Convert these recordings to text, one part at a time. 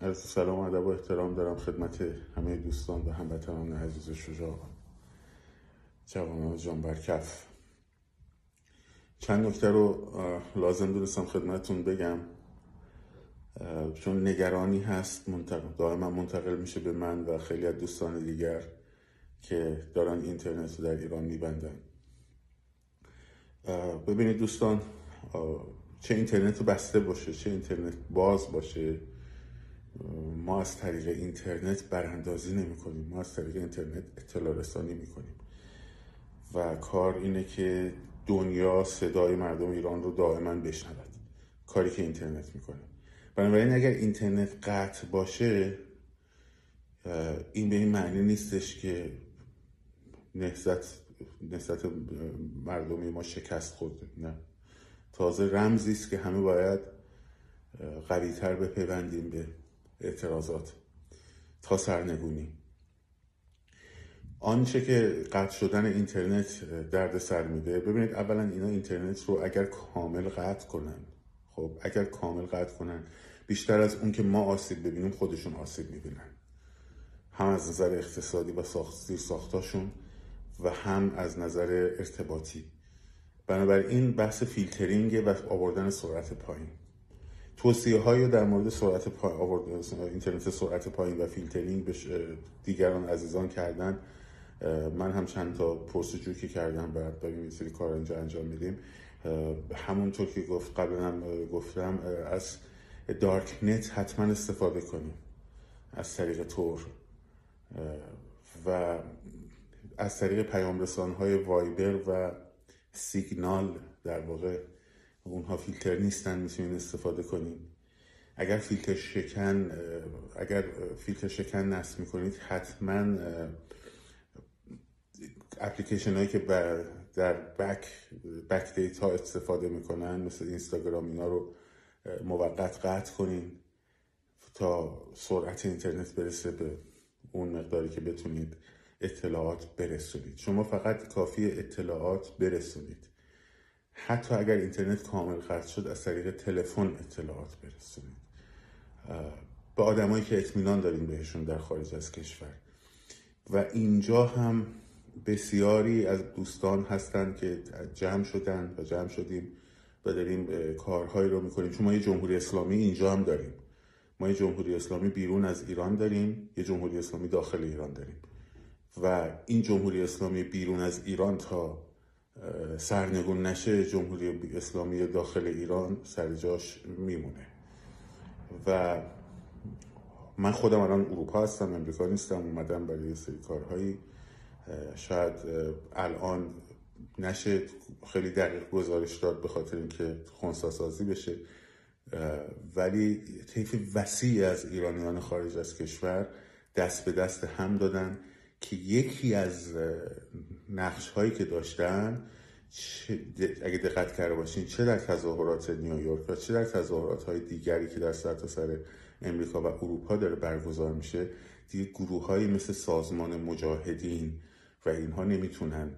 از سلام و ادب و احترام دارم خدمت همه دوستان و هموطنان عزیز شجاع. جوانان جان برکف چند نکته رو لازم دونستم خدمتتون بگم. چون نگرانی هست منتقل دائما منتقل میشه به من و خیلی از دوستان دیگر که دارن اینترنت رو در ایران میبندن. ببینید دوستان چه اینترنت بسته باشه چه اینترنت باز باشه. ما از طریق اینترنت براندازی نمی کنیم. ما از طریق اینترنت اطلاع رسانی می کنیم. و کار اینه که دنیا صدای مردم ایران رو دائما بشنود. کاری که اینترنت می‌کنه بنابراین اگر اینترنت قطع باشه این به این معنی نیستش که نهزت نهزت مردمی ما شکست خورده. نه. تازه رمزی است که همه باید قویتر بپیوندیم به اعتراضات تا سرنگونی. آنچه که قطع شدن اینترنت درد سر میده ببینید اولا اینا اینترنت رو اگر کامل قطع کنن خب اگر کامل قطع کنن بیشتر از اون که ما آسیب ببینیم خودشون آسیب می‌بینن. هم از نظر اقتصادی و ساختی ساختاشون و هم از نظر ارتباطی. بنابراین بحث فیلترینگ و آوردن سرعت پایین. توصیه های در مورد سرعت پا... اینترنت سرعت پایین و فیلترینگ به دیگران عزیزان کردن. من هم چند تا پرس‌وجو که کردم و داریم این سری کار اینجا انجام میدیم. همونطور که گفت قبلا هم گفتم از دارک نت حتما استفاده کنیم. از طریق تور. و از طریق پیام های وایبر و سیگنال در واقع اونها فیلتر نیستن می‌تونین استفاده کنین. اگر فیلتر شکن اگر فیلتر شکن نصب می‌کنید حتما اپلیکیشن هایی که در بک بک دیتا استفاده می‌کنن مثل اینستاگرام اینا رو موقت قطع کنین تا سرعت اینترنت برسه به اون مقداری که بتونید اطلاعات برسونید. شما فقط کافی اطلاعات برسونید. حتی اگر اینترنت کامل قطع شد از طریق تلفن اطلاعات برسونید. به آدمایی که اطمینان داریم بهشون در خارج از کشور. و اینجا هم بسیاری از دوستان هستند که جمع شدن و جمع شدیم و داریم کارهایی رو می‌کنیم. چون ما یه جمهوری اسلامی اینجا هم داریم. ما یه جمهوری اسلامی بیرون از ایران داریم یه جمهوری اسلامی داخل ایران داریم. و این جمهوری اسلامی بیرون از ایران تا سرنگون نشه جمهوری اسلامی داخل ایران سر جاش میمونه. و من خودم الان اروپا هستم امریکا نیستم اومدم برای یه سری کارهایی. شاید الان نشه خیلی دقیق گزارش داد به خاطر اینکه خونسا سازی بشه ولی طیف وسیع از ایرانیان خارج از کشور دست به دست هم دادن که یکی از نقش هایی که داشتن اگه دقت کرده باشین چه در تظاهرات نیویورک و چه در تظاهرات های دیگری که در سرتاسر سر امریکا و اروپا داره برگزار میشه دیگه گروه هایی مثل سازمان مجاهدین و اینها نمی‌تونن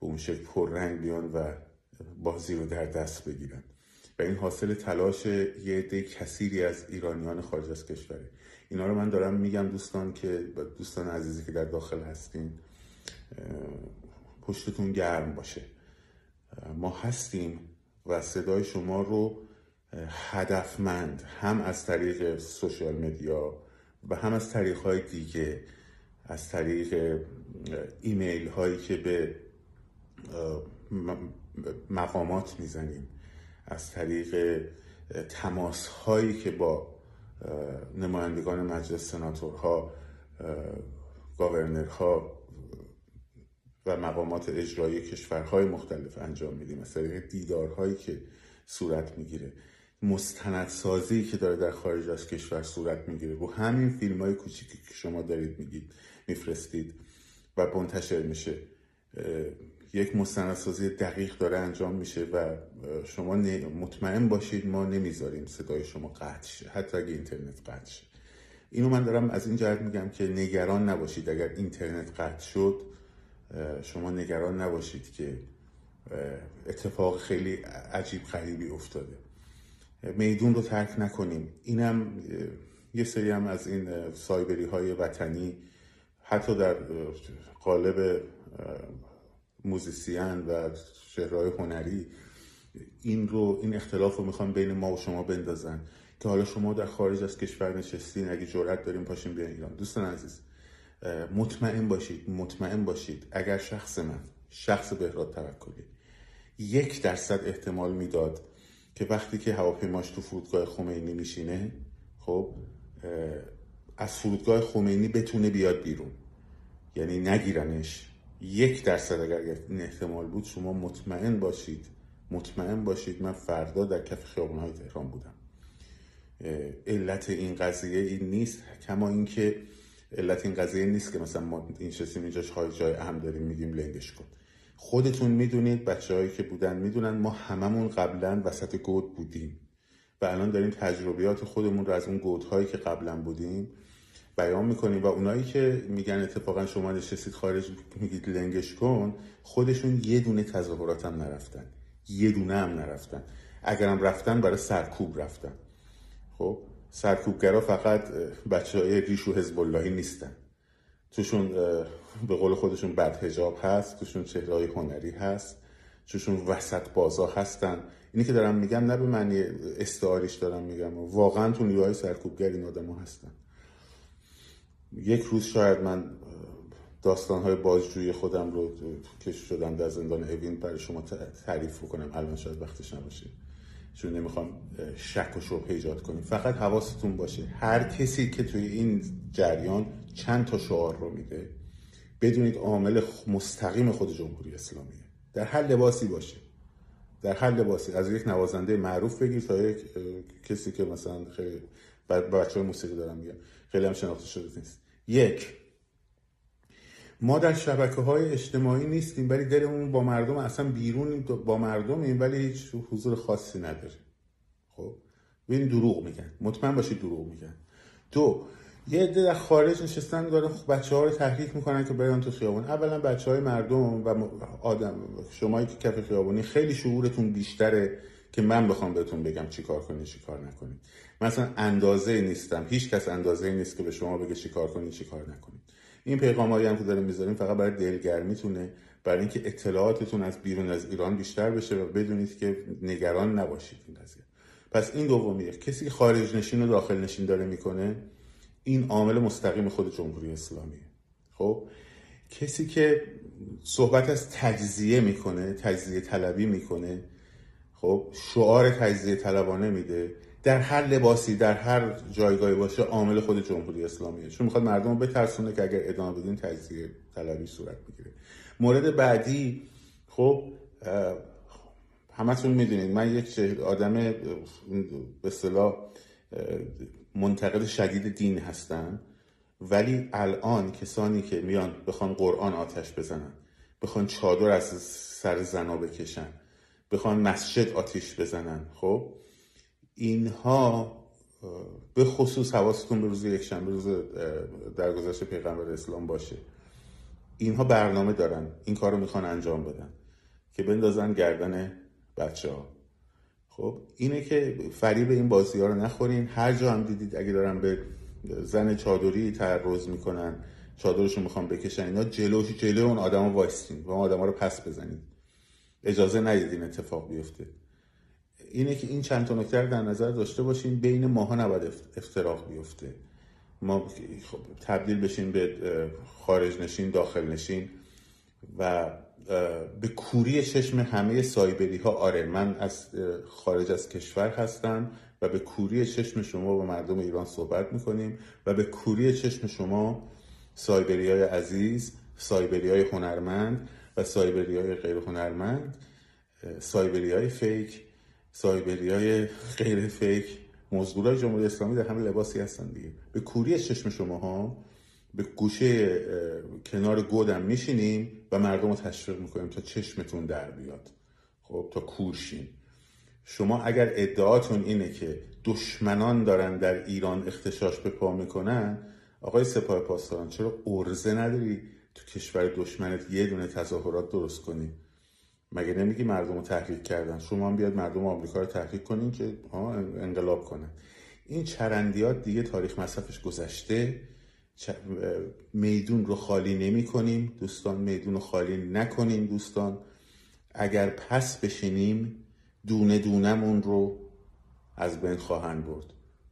به اون شکل پررنگ بیان و بازی رو در دست بگیرن. و این حاصل تلاش یه عده کثیری از ایرانیان خارج از کشوره. اینا رو من دارم میگم دوستان که دوستان عزیزی که در داخل هستین پشتتون گرم باشه. ما هستیم و صدای شما رو هدفمند هم از طریق سوشال مدیا و هم از طریق های دیگه از طریق ایمیل هایی که به مقامات می‌زنیم از طریق تماس هایی که با نمایندگان مجلس سناتورها گاورنرها و مقامات اجرایی کشورهای مختلف انجام میدیم. از طریق دیدارهایی که صورت می‌گیره. مستندسازی که داره در خارج از کشور صورت می‌گیره. و همین فیلم های کوچیکی که شما دارید میگید میفرستید و منتشر میشه یک مستندسازی دقیق داره انجام میشه و شما مطمئن باشید ما نمی‌ذاریم صدای شما قطع شه. حتی اگه اینترنت قطع شه. اینو من دارم از این جهت میگم که نگران نباشید اگر اینترنت قطع شد. شما نگران نباشید که اتفاق خیلی عجیب غریبی افتاده. میدون رو ترک نکنیم. اینم یه سری هم از این سایبری های وطنی حتی در قالب موزیسین و شهرهای هنری این رو این اختلاف رو می‌خوان بین ما و شما بندازن که حالا شما در خارج از کشور نشستین اگه جرأت داریم پاشین بیان ایران. دوستان عزیز مطمئن باشید مطمئن باشید. اگر شخص من شخص بهراد توکلی یک درصد احتمال می‌داد که وقتی که هواپیماش تو فرودگاه خمینی میشینه خب از فرودگاه خمینی بتونه بیاد بیرون. یعنی نگیرنش. یک درصد اگر این احتمال بود شما مطمئن باشید. مطمئن باشید من فردا در کف خیابانهای تهران بودم. علت این قضیه این نیست. کما اینکه علت این قضیه نیست که مثلا ما این شستیم اینجاش های جای اهم داریم میگیم لنگش کن. خودتون می‌دونید بچه که بودن می‌دونن ما هممون قبلا وسط گود بودیم و الان داریم تجربیات خودمون رو از اون گودهایی که قبلا بودیم بیان می‌کنیم و اونایی که میگن اتفاقا شما نشستید خارج میگید لنگش کن خودشون یه دونه تظاهرات هم نرفتن. یه دونه هم نرفتن. اگرم رفتن برای سرکوب رفتن. خب؟ سرکوبگرا فقط بچه های ریش و حزب اللهی نیستن. توشون به قول خودشون بد هجاب هست توشون چهره های هنری هست توشون وسط بازا هستن. اینی که دارم میگم نه به معنی استعاریش دارم میگم واقعا تو نیروهای سرکوبگر این آدم هستن. یک روز شاید من داستان های بازجویی خودم رو که شدم در زندان اوین برای شما تعریف کنم الان شاید وقتش نباشه. چون نمی‌خوام شک و شبه ایجاد کنیم. فقط حواستون باشه هر کسی که توی این جریان چند تا شعار رو میده بدونید عامل مستقیم خود جمهوری اسلامیه. در هر لباسی باشه. در هر لباسی. از یک نوازنده معروف بگیر تا یک کسی که مثلا خیلی بچه موسیقی دارم میگم خیلی هم شناخته شده نیست. یک ما در شبکه های اجتماعی نیستیم ولی دلمون با مردم اصلا بیرون با مردمیم ولی هیچ حضور خاصی نداریم. خب؟ ببین دروغ میگن. مطمئن باشید دروغ میگن. دو یه عده در خارج نشستن دارن بچه ها رو تحریک می‌کنن که برن تو خیابون. اولا بچه های مردم و آدم شمایی که کف خیابونی خیلی شعورتون بیشتره که من بخوام بهتون بگم چی کار کنید چی کار نکنید مثلا اندازه نیستم. هیچ کس اندازه نیست که به شما بگه چی کار کنید چی کار نکنید این پیغام هم که داریم می‌ذاریم فقط برای دلگرمیتونه برای اینکه اطلاعاتتون از بیرون از ایران بیشتر بشه و بدونید که نگران نباشید این قضیه. پس این دومیه. کسی که خارج نشین و داخل نشین داره می‌کنه این عامل مستقیم خود جمهوری اسلامیه. خب؟ کسی که صحبت از تجزیه می‌کنه تجزیه طلبی می‌کنه خب شعار تجزیه طلبانه میده در هر لباسی در هر جایگاهی باشه عامل خود جمهوری اسلامیه. چون می‌خواد مردم رو بترسونه که اگر ادامه بدین تجزیه طلبی صورت می‌گیره. مورد بعدی خب همتون می‌دونید من یک آدم به اصطلاح منتقد شدید دین هستم. ولی الان کسانی که میان بخوان قرآن آتش بزنن بخوان چادر از سر زنا بکشن بخوان مسجد آتیش بزنن خب اینها به خصوص حواستون به روز یکشنبه روز درگذشت پیغمبر اسلام باشه. اینها برنامه دارن این کار رو می‌خوان انجام بدن که بندازن گردن بچه ها خب اینه که فریب این بازی ها رو نخورین. هر جا هم دیدید اگه دارن به زن چادری تعرض می‌کنن چادرشون می‌خوان بکشن اینا جلوش جلو اون آدم وایستین و اون آدم رو پس بزنید اجازه ندید اتفاق بیفته. اینه که این چند تا نکته در نظر داشته باشیم بین ماها نباید افتراق بیفته. ما خب تبدیل بشیم به خارج نشین داخل نشین و به کوری چشم همه سایبری ها آره من از خارج از کشور هستم و به کوری چشم شما با مردم ایران صحبت می‌کنیم و به کوری چشم شما سایبری های عزیز سایبری های هنرمند و سایبری های غیر هنرمند سایبری های فیک سایبری های غیر فیک. های جمهوری اسلامی در همه لباسی هستن دیگه. به کوری چشم شما ها به گوشه کنار گودم میشینیم و مردم رو تشویق می‌کنیم تا چشمتون در بیاد. خب تا کورشین. شما اگر ادعاتون اینه که دشمنان دارن در ایران اختشاش به پا می‌کنن آقای سپاه پاسداران چرا ارزه نداری تو کشور دشمنت یه دونه تظاهرات درست کنی؟ مگه نمیگی مردم رو تحریک کردن؟ شما هم بیاد مردم آمریکا رو تحریک کنین که انقلاب کنن این چرندیات دیگه تاریخ مصرفش گذشته. میدون رو خالی نمی کنیم دوستان میدون رو خالی نکنیم دوستان. اگر پس بشینیم دونه دونمون رو از بین خواهند برد.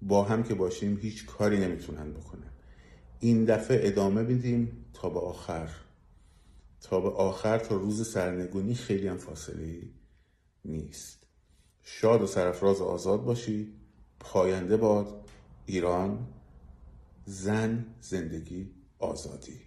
با هم که باشیم هیچ کاری نمی‌تونن بکنن. این دفعه ادامه میدیم تا به آخر. تا به آخر تا روز سرنگونی خیلی هم فاصله نیست. شاد و سرفراز آزاد باشی پاینده باد ایران زن زندگی آزادی.